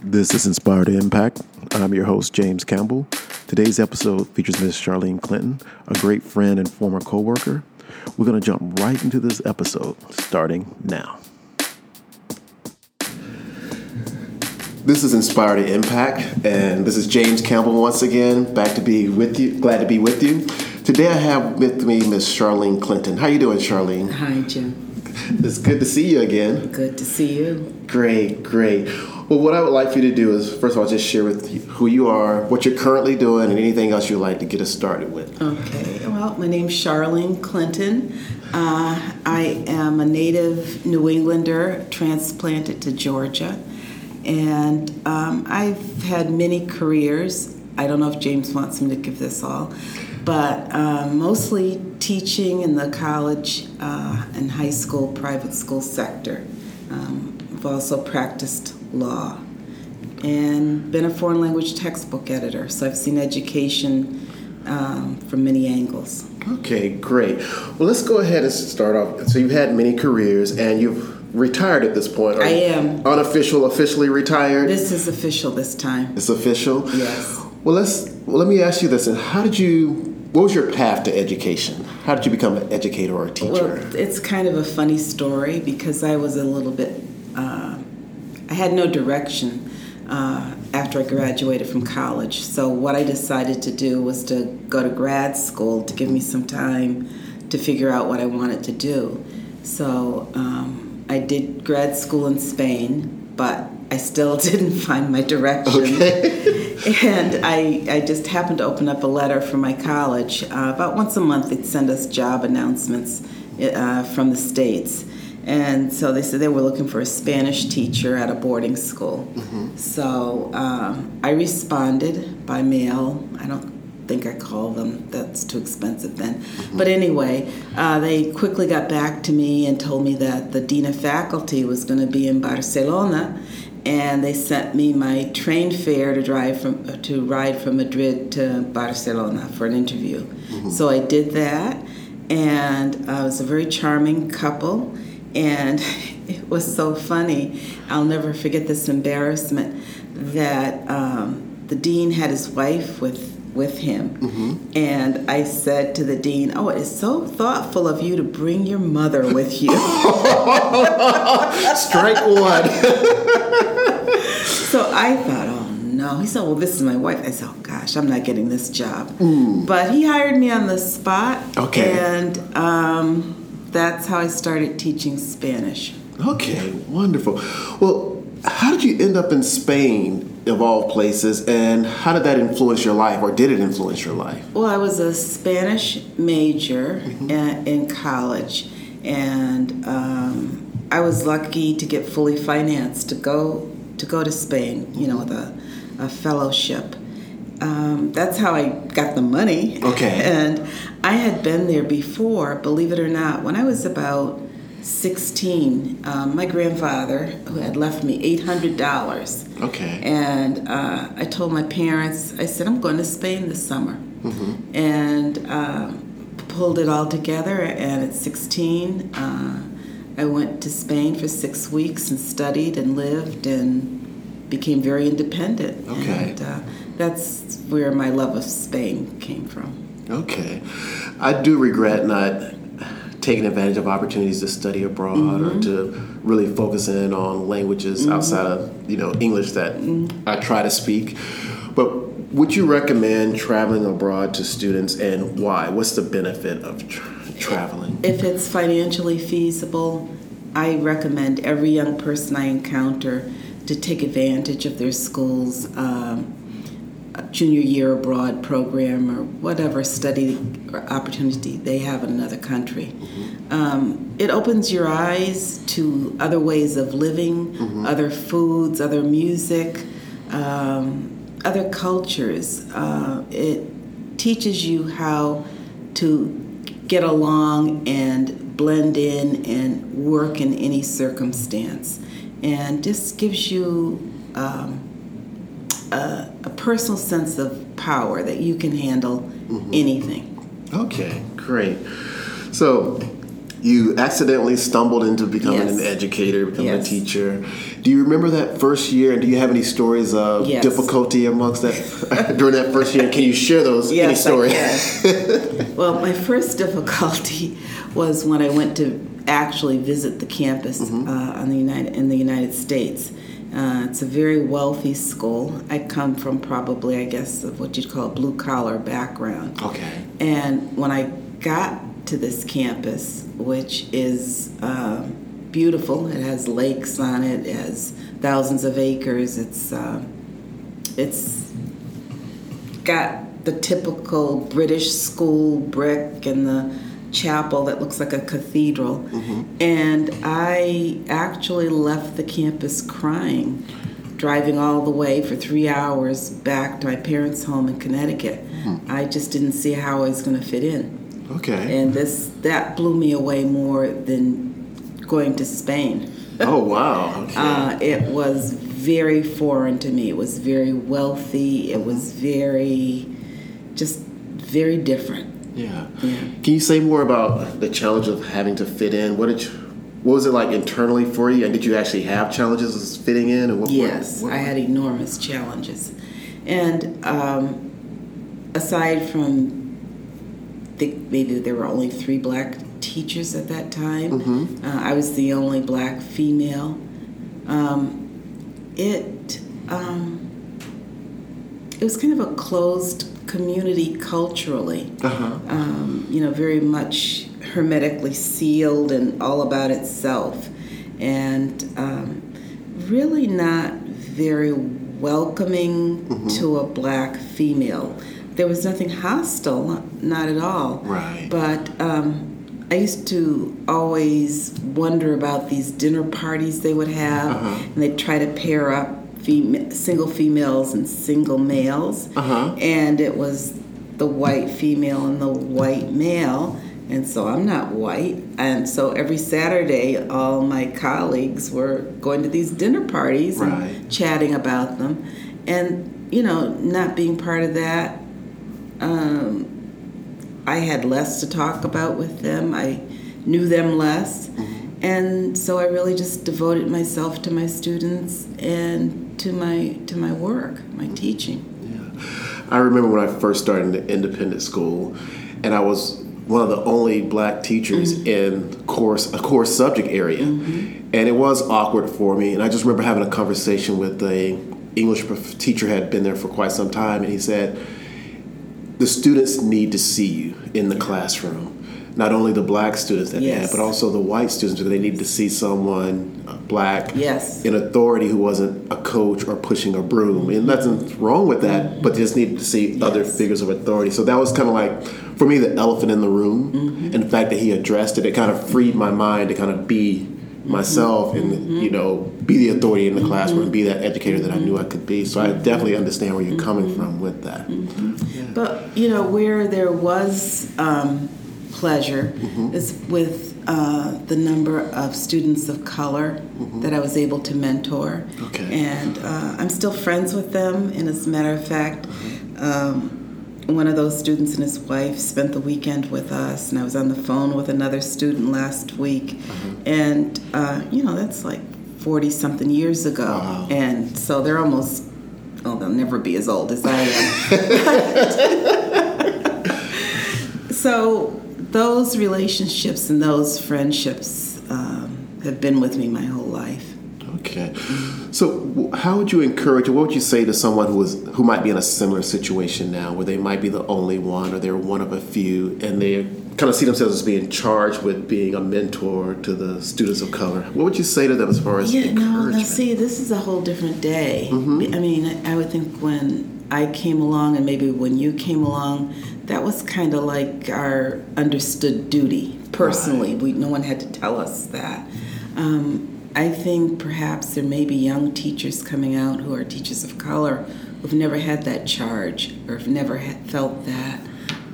This is Inspired to Impact. I'm your host, James Campbell. Today's episode features Ms. Charlene Clinton, a great friend and former coworker. We're going to jump right into this episode, starting now. This is Inspired to Impact, and this is James Campbell once again, back to be with you. Glad to be with you. Today I have with me Ms. Charlene Clinton. How are you doing, Charlene? Hi, Jim. It's good to see you again. Good to see you. Great, great. Well, what I would like for you to do is, first of all, just share with you who you are, what you're currently doing, and anything else you'd like to get us started with. Okay. Well, my name's Charlene Clinton. Uh, I am a native New Englander transplanted to Georgia. And um, I've had many careers. I don't know if James wants me to give this all, but um, mostly teaching in the college uh, and high school, private school sector. Um, I've also practiced law and been a foreign language textbook editor, so I've seen education um, from many angles. Okay, great. Well, let's go ahead and start off. So, you've had many careers and you've retired at this point. I am. Unofficial, officially retired? This is official this time. It's official? Yes. Well, let's, well, let me ask you this. And how did you, what was your path to education? How did you become an educator or a teacher? Well, it's kind of a funny story because I was a little bit, uh, I had no direction uh, after I graduated from college. So, what I decided to do was to go to grad school to give me some time to figure out what I wanted to do. So, um, I did grad school in Spain, but I still didn't find my direction. Okay. and I, I just happened to open up a letter from my college. Uh, about once a month, they'd send us job announcements uh, from the States. And so they said they were looking for a Spanish teacher at a boarding school. Mm-hmm. So um, I responded by mail. I don't think I called them. That's too expensive then. Mm-hmm. But anyway, uh, they quickly got back to me and told me that the dean of faculty was going to be in Barcelona, and they sent me my train fare to drive from to ride from Madrid to Barcelona for an interview. Mm-hmm. So I did that, and uh, it was a very charming couple and it was so funny. I'll never forget this embarrassment that um, the dean had his wife with with him, mm-hmm. and I said to the dean, "Oh, it is so thoughtful of you to bring your mother with you." Strike one. so I thought, "Oh no." He said, "Well, this is my wife." I said, "Oh gosh, I'm not getting this job." Mm. But he hired me on the spot. Okay. And. Um, that's how I started teaching Spanish. Okay, wonderful. Well, how did you end up in Spain, of all places, and how did that influence your life, or did it influence your life? Well, I was a Spanish major mm-hmm. in college, and um, I was lucky to get fully financed to go to go to Spain. You know, with a, a fellowship. Um, that's how I got the money. Okay. And I had been there before, believe it or not, when I was about 16. Um, my grandfather, who had left me $800. Okay. And uh, I told my parents, I said, I'm going to Spain this summer. Mm-hmm. And uh, pulled it all together. And at 16, uh, I went to Spain for six weeks and studied and lived and became very independent. Okay. And, uh, that's where my love of Spain came from. Okay. I do regret not taking advantage of opportunities to study abroad mm-hmm. or to really focus in on languages mm-hmm. outside of, you know, English that mm-hmm. I try to speak. But would you recommend traveling abroad to students and why? What's the benefit of tra- traveling? If it's financially feasible, I recommend every young person I encounter to take advantage of their school's um, junior year abroad program or whatever study or opportunity they have in another country. Mm-hmm. Um, it opens your eyes to other ways of living, mm-hmm. other foods, other music, um, other cultures. Uh, it teaches you how to get along and blend in and work in any circumstance, and just gives you. Um, a, a personal sense of power that you can handle mm-hmm. anything. Okay, great. So, you accidentally stumbled into becoming Yes. an educator, becoming a teacher. Do you remember that first year? And do you have any stories of Yes. difficulty amongst that during that first year? Can you share those? any Yes, I stories? well, my first difficulty was when I went to actually visit the campus Mm-hmm. uh, on the United in the United States. Uh, it's a very wealthy school. I come from probably, I guess, of what you'd call a blue collar background. Okay. And when I got to this campus, which is um, beautiful, it has lakes on it, it has thousands of acres. It's uh, it's got the typical British school brick and the chapel that looks like a cathedral. And I actually left the campus crying, driving all the way for three hours back to my parents' home in Connecticut. I just didn't see how I was going to fit in. Okay. And this that blew me away more than going to Spain. oh wow. Okay. Uh, it was very foreign to me. It was very wealthy. It was very, just very different. Yeah. Yeah. Can you say more about the challenge of having to fit in? What did you, what was it like internally for you? And did you actually have challenges fitting in? And what, Yes, what- I had enormous challenges. And um, aside from, I think maybe there were only three black teachers at that time, uh, I was the only black female. Um, it, um, it was kind of a closed community culturally. Uh-huh. um, you know, very much hermetically sealed and all about itself, and um, really not very welcoming to a black female. There was nothing hostile, not at all. Right. But um, I used to always wonder about these dinner parties they would have, Uh-huh. and they'd try to pair up fema- single females and single males. Uh-huh. and it was the white female and the white male. And so i'm not white. And so every saturday all my colleagues were going to these dinner parties Right. and chatting about them. And you know not being part of that um, i had less to talk about with them. I knew them less. And so i really just devoted myself to my students and to my to my work my teaching Yeah. I remember when I first started in the independent school, and I was one of the only black teachers mm-hmm. in course a course subject area, mm-hmm. and it was awkward for me. And I just remember having a conversation with a English teacher had been there for quite some time, and he said, "The students need to see you in the classroom." Not only the black students that they had, but also the white students, because they needed to see someone uh, black Yes. in authority who wasn't a coach or pushing a broom. And nothing's wrong with that, but they just needed to see other figures of authority. So that was kind of like, for me, the elephant in the room. Mm-hmm. And the fact that he addressed it, it kind of freed my mind to kind of be myself and, Mm-hmm. you know, be the authority in the classroom and be that educator that I knew I could be. So I definitely understand where you're coming Mm-hmm. from with that. But you know where there was um, pleasure is with uh, the number of students of color that I was able to mentor, Okay. and uh, I'm still friends with them. And as a matter of fact, um, one of those students and his wife spent the weekend with us, and I was on the phone with another student last week, and uh, you know that's like forty something years ago, Wow. and so they're almost. Oh, they'll never be as old as I am. so those relationships and those friendships um, have been with me my whole life. Okay. So, how would you encourage, or what would you say to someone who is who might be in a similar situation now, where they might be the only one, or they're one of a few, and they kind of see themselves as being charged with being a mentor to the students of color? What would you say to them as far as Yeah, no, encouragement? now see, this is a whole different day. Mm-hmm. I mean, I would think when I came along, and maybe when you came along, that was kind of like our understood duty. Personally, we no one had to tell us that. Um, I think perhaps there may be young teachers coming out who are teachers of color who've never had that charge or have never felt that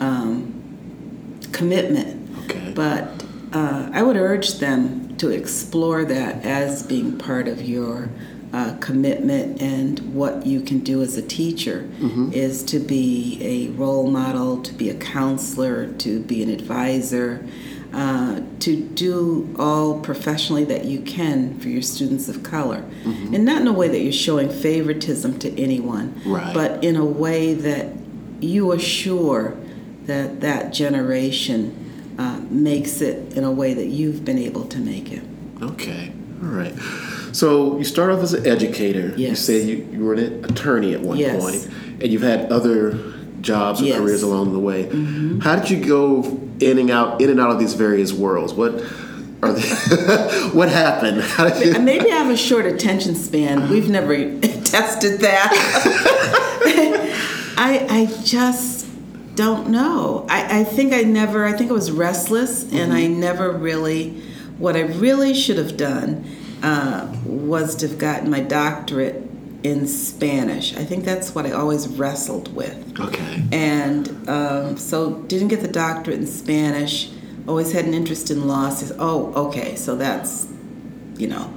um, commitment. Okay. But uh, I would urge them to explore that as being part of your uh, commitment and what you can do as a teacher is to be a role model, to be a counselor, to be an advisor. uh, to do all professionally that you can for your students of color. Mm-hmm. And not in a way that you're showing favoritism to anyone, right. but in a way that you assure that that generation uh, makes it in a way that you've been able to make it. Okay, all right. So you start off as an educator. Yes. You say you, you were an attorney at one yes. point, and you've had other jobs or yes. careers along the way. Mm-hmm. How did you go in and out, in and out of these various worlds? What are they, what happened? You... Maybe I have a short attention span. We've never tested that. I I just don't know. I, I think I never. I think I was restless, mm-hmm. and I never really. What I really should have done uh, was to have gotten my doctorate in Spanish. I think that's what I always wrestled with. Okay. And um, so didn't get the doctorate in Spanish. Always had an interest in law. Says, oh, okay, so that's, you know,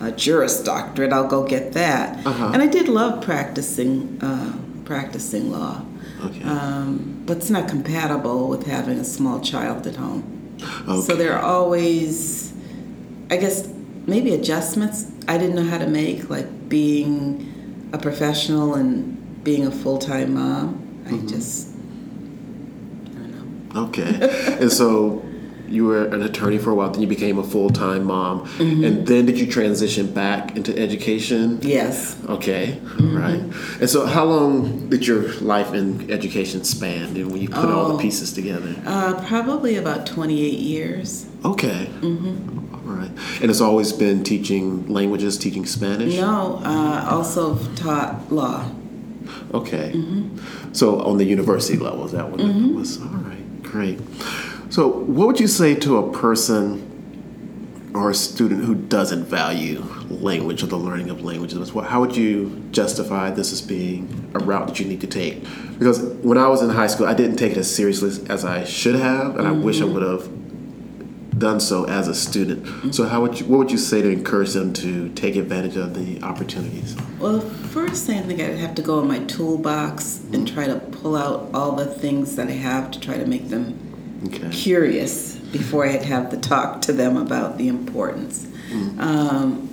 a Juris Doctorate. I'll go get that. Uh-huh. And I did love practicing uh, practicing law. Okay. Um, but it's not compatible with having a small child at home. Okay. So there are always, I guess, maybe adjustments I didn't know how to make, like being a professional and being a full time mom. I mm-hmm. just, I don't know. Okay. and so you were an attorney for a while, then you became a full time mom. Mm-hmm. And then did you transition back into education? Yes. Okay, mm-hmm. right. And so, how long did your life in education span when you put oh, all the oh. pieces together? Uh, probably about 28 years. Okay. Mm-hmm. And it's always been teaching languages, teaching Spanish? No, uh, also taught law. Okay. Mm-hmm. So on the university level, is that what mm-hmm. it was? All right, great. So, what would you say to a person or a student who doesn't value language or the learning of languages? How would you justify this as being a route that you need to take? Because when I was in high school, I didn't take it as seriously as I should have, and mm-hmm. I wish I would have done so as a student. Mm-hmm. So, how would you, what would you say to encourage them to take advantage of the opportunities? Well, first thing I think I'd have to go in my toolbox mm-hmm. and try to pull out all the things that I have to try to make them okay. curious before I'd have the talk to them about the importance. Mm-hmm. Um,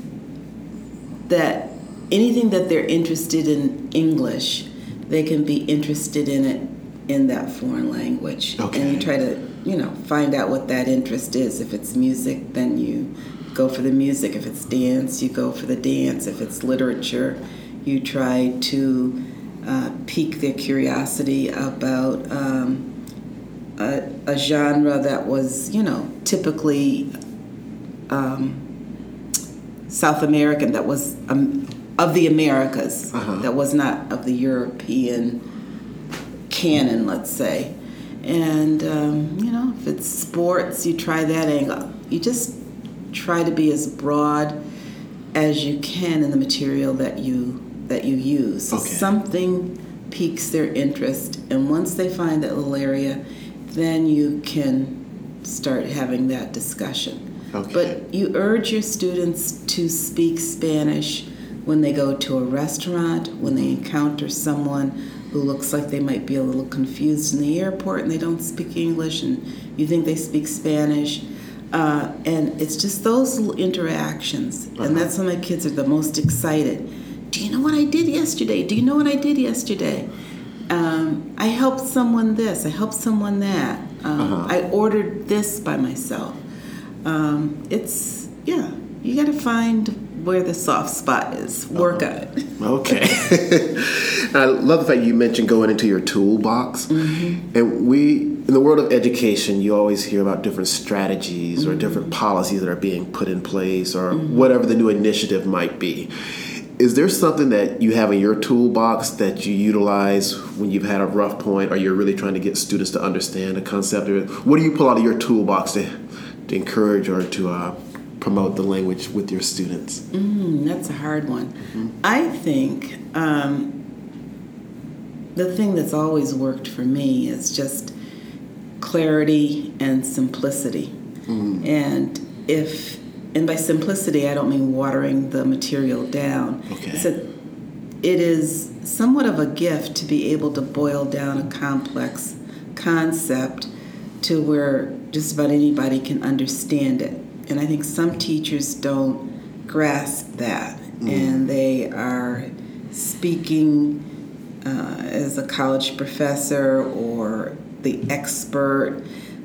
that anything that they're interested in English, they can be interested in it in that foreign language. Okay. And you try to you know, find out what that interest is. If it's music, then you go for the music. If it's dance, you go for the dance. If it's literature, you try to uh, pique their curiosity about um, a, a, genre that was, you know, typically um, South American, that was um, of the Americas, uh-huh. that was not of the European canon, let's say. And, um, you know, if it's sports, you try that angle. You just try to be as broad as you can in the material that you that you use. Okay. Something piques their interest, and once they find that little area, then you can start having that discussion. Okay. But you urge your students to speak Spanish when they go to a restaurant, when they encounter someone who looks like they might be a little confused in the airport and they don't speak English and you think they speak Spanish. Uh, and it's just those little interactions. Uh-huh. And that's when my kids are the most excited. Do you know what I did yesterday? Do you know what I did yesterday? Um, I helped someone this, I helped someone that. Um, uh-huh. I ordered this by myself. Um, it's, yeah, you got to find where the soft spot is. Work on it. Okay. I love the fact you mentioned going into your toolbox. Mm-hmm. And we, in the world of education, you always hear about different strategies mm-hmm. or different policies that are being put in place or mm-hmm. whatever the new initiative might be. Is there something that you have in your toolbox that you utilize when you've had a rough point or you're really trying to get students to understand a concept? Or what do you pull out of your toolbox to, to encourage or to uh, promote the language with your students? Mm, that's a hard one. Mm-hmm. I think um, the thing that's always worked for me is just clarity and simplicity. Mm-hmm. And if, and by simplicity, I don't mean watering the material down. Okay. It's a, it is somewhat of a gift to be able to boil down a complex concept to where just about anybody can understand it. And I think some teachers don't grasp that, and they are speaking uh, as a college professor or the expert,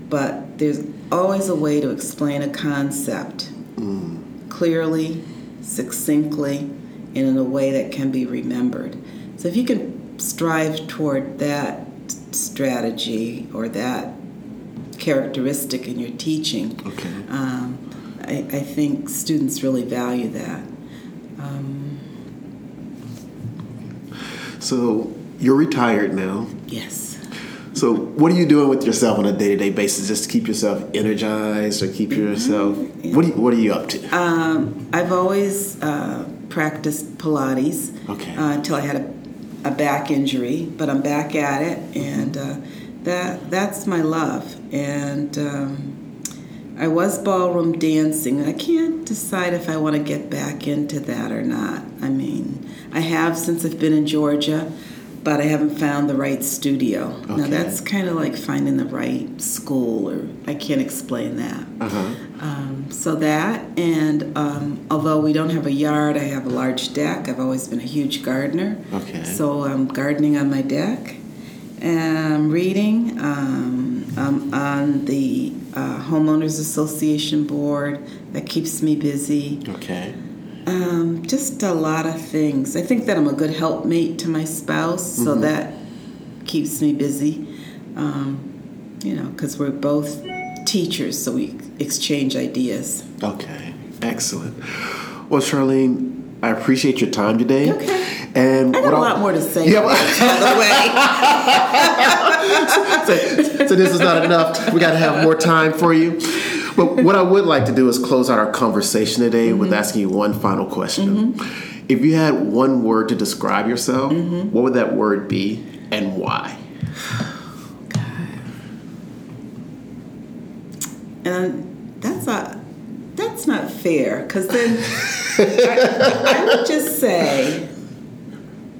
but there's always a way to explain a concept clearly, succinctly, and in a way that can be remembered. So if you can strive toward that strategy or that characteristic in your teaching, Okay. um, I, I think students really value that. So you're retired now. Yes. So what are you doing with yourself on a day to day basis, just to keep yourself energized or keep yourself? What are you, What are you up to? Um, I've always uh, practiced Pilates Okay. uh, until I had a, a back injury, but I'm back at it, and uh, that that's my love. And um, I was ballroom dancing. I can't decide if I want to get back into that or not. I mean, I have since I've been in Georgia, but I haven't found the right studio. Now that's kind of like finding the right school, or I can't explain that. Uh huh. Um, so that, and um, although we don't have a yard, I have a large deck. I've always been a huge gardener. Okay. So I'm gardening on my deck. And I'm reading. Um, I'm on the uh, Homeowners Association board. That keeps me busy. Okay. Um, just a lot of things. I think that I'm a good helpmate to my spouse, so that keeps me busy. Um, you know, because we're both teachers, so we exchange ideas. Okay. Excellent. Well, Charlene, I appreciate your time today. Okay. And I what a lot more to say. Yeah, by the way. so, so this is not enough. We got to have more time for you. But what I would like to do is close out our conversation today with mm-hmm. asking you one final question. Mm-hmm. If you had one word to describe yourself, mm-hmm. what would that word be and why? And that's not that's not fair because then I, I would just say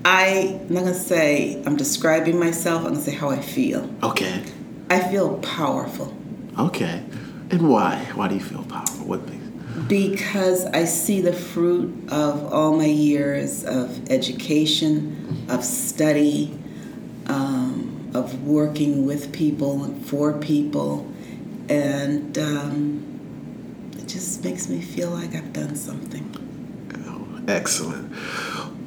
I, I'm not gonna say I'm describing myself. I'm gonna say how I feel. Okay. I feel powerful Okay. And why? Why do you feel powerful? What things? because I see the fruit of all my years of education, of study, um, of working with people and for people, and um, it just makes me feel like I've done something. Oh, excellent.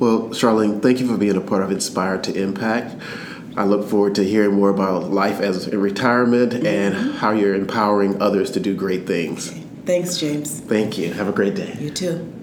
Well, Charlene, thank you for being a part of Inspired to Impact. I look forward to hearing more about life as in retirement and mm-hmm. how you're empowering others to do great things. Thanks, James. Thank you. Have a great day. You too.